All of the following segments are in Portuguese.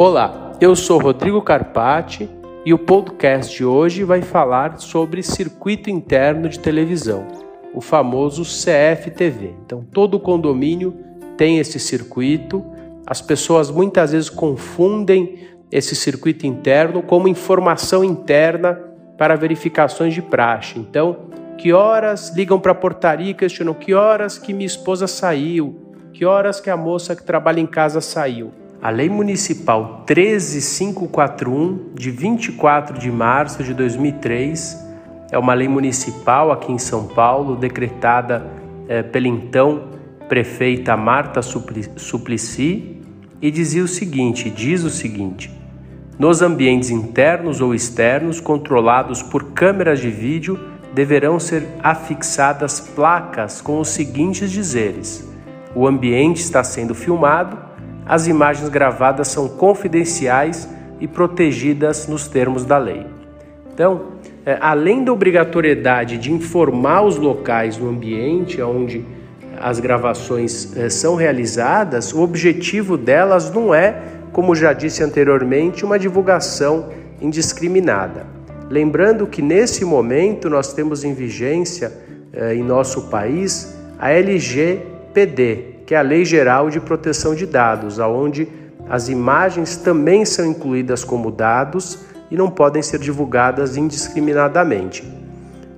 Olá, eu sou Rodrigo Carpati e o podcast de hoje vai falar sobre circuito interno de televisão, o famoso CFTV. Então, todo condomínio tem esse circuito. As pessoas muitas vezes confundem esse circuito interno como informação interna para verificações de praxe. Então, que horas ligam para a portaria e questionam que horas que minha esposa saiu, que horas que a moça que trabalha em casa saiu. A Lei Municipal 13541, de 24 de março de 2003, é uma lei municipal aqui em São Paulo, decretada é, pela então prefeita Marta Suplicy, e dizia o seguinte: diz o seguinte. Nos ambientes internos ou externos controlados por câmeras de vídeo, deverão ser afixadas placas com os seguintes dizeres: O ambiente está sendo filmado as imagens gravadas são confidenciais e protegidas nos termos da lei. Então, é, além da obrigatoriedade de informar os locais no ambiente onde as gravações é, são realizadas, o objetivo delas não é, como já disse anteriormente, uma divulgação indiscriminada. Lembrando que nesse momento nós temos em vigência é, em nosso país a LGPD, que é a Lei Geral de Proteção de Dados, aonde as imagens também são incluídas como dados e não podem ser divulgadas indiscriminadamente.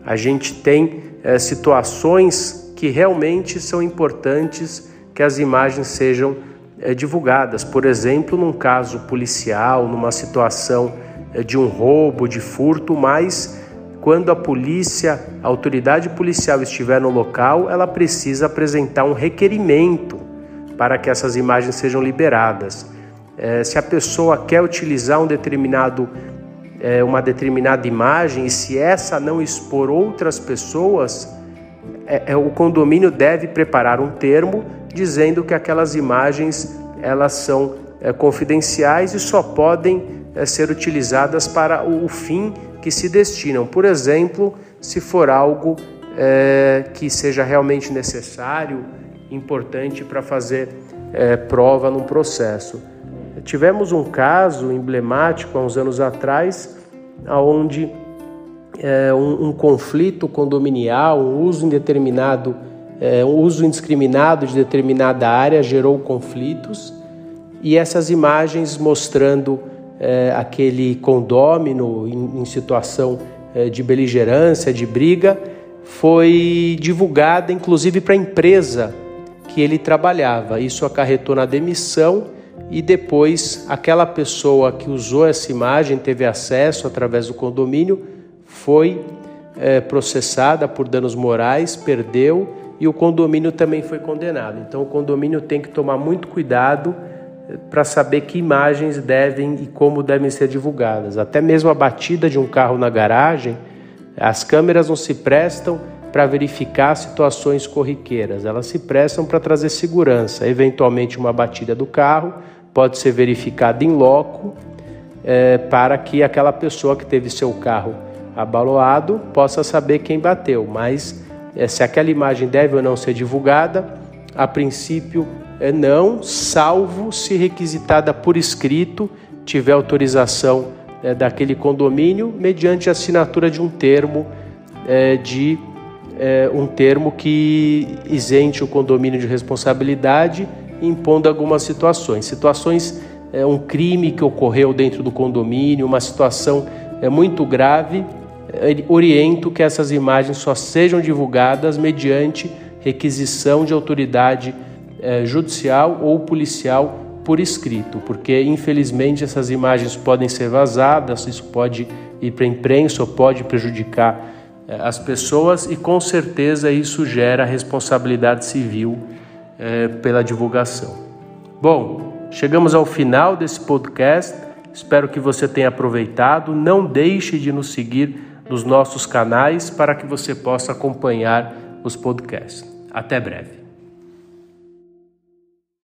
A gente tem é, situações que realmente são importantes que as imagens sejam é, divulgadas. Por exemplo, num caso policial, numa situação é, de um roubo, de furto, mas quando a polícia, a autoridade policial estiver no local, ela precisa apresentar um requerimento para que essas imagens sejam liberadas. É, se a pessoa quer utilizar um determinado, é, uma determinada imagem e se essa não expor outras pessoas, é, é o condomínio deve preparar um termo dizendo que aquelas imagens elas são é, confidenciais e só podem é, ser utilizadas para o fim que se destinam. Por exemplo, se for algo é, que seja realmente necessário, importante para fazer é, prova num processo. Tivemos um caso emblemático há uns anos atrás, onde é, um, um, conflito condominial, um uso indeterminado, é, um uso indiscriminado de determinada área gerou conflitos e essas imagens mostrando é, aquele condômino em, em situação é, de beligerância, de briga, foi divulgada inclusive para a empresa que ele trabalhava. Isso acarretou na demissão e depois aquela pessoa que usou essa imagem, teve acesso através do condomínio, foi é, processada por danos morais, perdeu e o condomínio também foi condenado. Então o condomínio tem que tomar muito cuidado para saber que imagens devem e como devem ser divulgadas. Até mesmo a batida de um carro na garagem, as câmeras não se prestam para verificar situações corriqueiras, elas se prestam para trazer segurança. Eventualmente, uma batida do carro pode ser verificada em loco é, para que aquela pessoa que teve seu carro abaloado possa saber quem bateu. Mas é, se aquela imagem deve ou não ser divulgada, a princípio não, salvo se requisitada por escrito, tiver autorização é, daquele condomínio, mediante assinatura de um termo é, de é, um termo que isente o condomínio de responsabilidade, impondo algumas situações. Situações, é, um crime que ocorreu dentro do condomínio, uma situação é, muito grave, é, oriento que essas imagens só sejam divulgadas mediante requisição de autoridade é, judicial ou policial por escrito, porque infelizmente essas imagens podem ser vazadas, isso pode ir para a imprensa ou pode prejudicar é, as pessoas e com certeza isso gera responsabilidade civil é, pela divulgação. Bom, chegamos ao final desse podcast. Espero que você tenha aproveitado. Não deixe de nos seguir nos nossos canais para que você possa acompanhar os podcasts. Até breve.